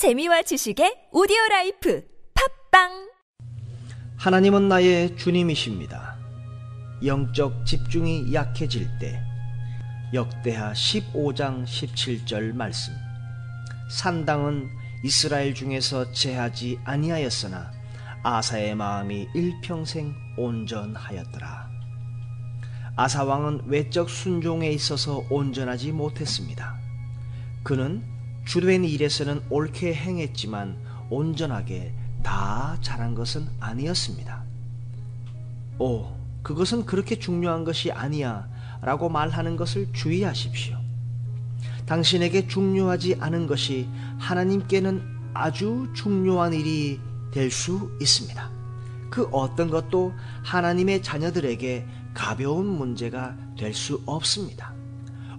재미와 지식의 오디오 라이프 팟빵 하나님은 나의 주님이십니다. 영적 집중이 약해질 때 역대하 15장 17절 말씀 산당은 이스라엘 중에서 제하지 아니하였으나 아사의 마음이 일평생 온전하였더라. 아사 왕은 외적 순종에 있어서 온전하지 못했습니다. 그는 주된 일에서는 옳게 행했지만 온전하게 다 잘한 것은 아니었습니다. 오, 그것은 그렇게 중요한 것이 아니야 라고 말하는 것을 주의하십시오. 당신에게 중요하지 않은 것이 하나님께는 아주 중요한 일이 될 수 있습니다. 그 어떤 것도 하나님의 자녀들에게 가벼운 문제가 될 수 없습니다.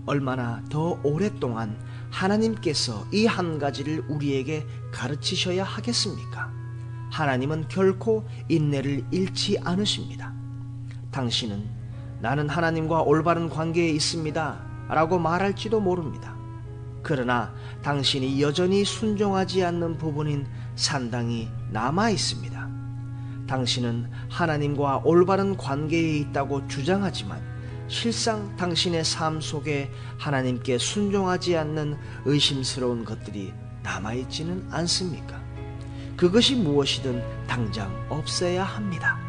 얼마나 더 오랫동안 하나님께서 이 한 가지를 우리에게 가르치셔야 하겠습니까? 하나님은 결코 인내를 잃지 않으십니다. 당신은 나는 하나님과 올바른 관계에 있습니다. 라고 말할지도 모릅니다. 그러나 당신이 여전히 순종하지 않는 부분인 산당이 남아 있습니다. 당신은 하나님과 올바른 관계에 있다고 주장하지만 실상 당신의 삶 속에 하나님께 순종하지 않는 의심스러운 것들이 남아있지는 않습니까? 그것이 무엇이든 당장 없애야 합니다.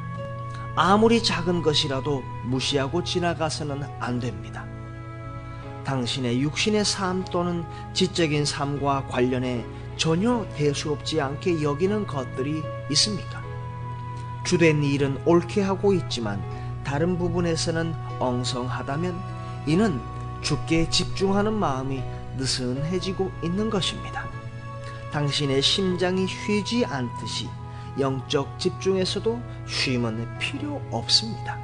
아무리 작은 것이라도 무시하고 지나가서는 안 됩니다. 당신의 육신의 삶 또는 지적인 삶과 관련해 전혀 대수롭지 않게 여기는 것들이 있습니까? 주된 일은 옳게 하고 있지만 다른 부분에서는 엉성하다면 이는 주께 집중하는 마음이 느슨해지고 있는 것입니다. 당신의 심장이 쉬지 않듯이 영적 집중에서도 쉼은 필요 없습니다.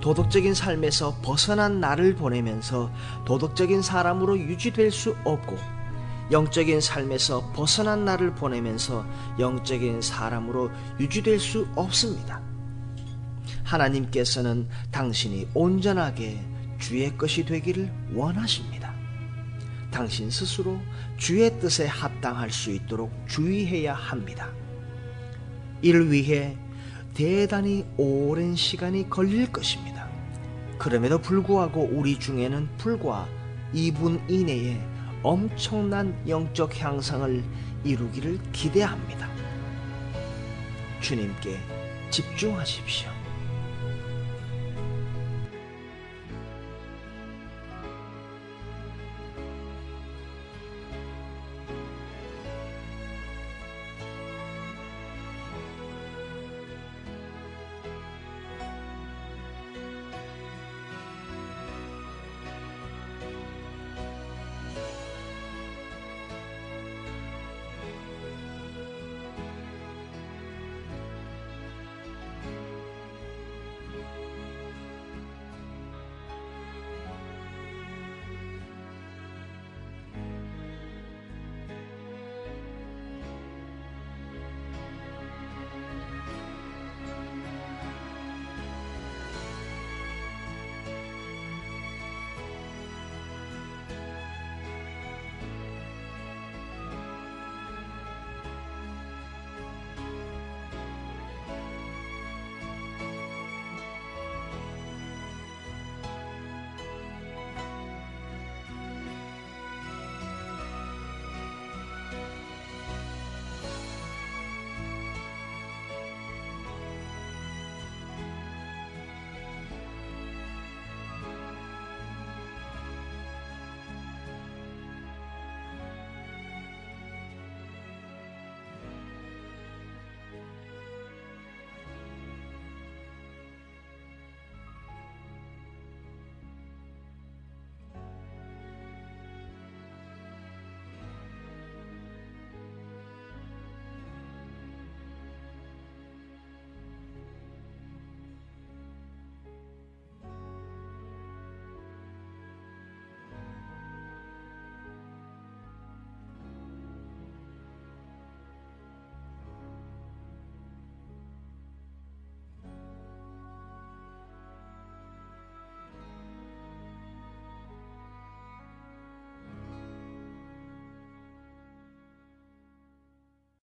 도덕적인 삶에서 벗어난 나를 보내면서 도덕적인 사람으로 유지될 수 없고 영적인 삶에서 벗어난 나를 보내면서 영적인 사람으로 유지될 수 없습니다. 하나님께서는 당신이 온전하게 주의 것이 되기를 원하십니다. 당신 스스로 주의 뜻에 합당할 수 있도록 주의해야 합니다. 이를 위해 대단히 오랜 시간이 걸릴 것입니다. 그럼에도 불구하고 우리 중에는 불과 2분 이내에 엄청난 영적 향상을 이루기를 기대합니다. 주님께 집중하십시오.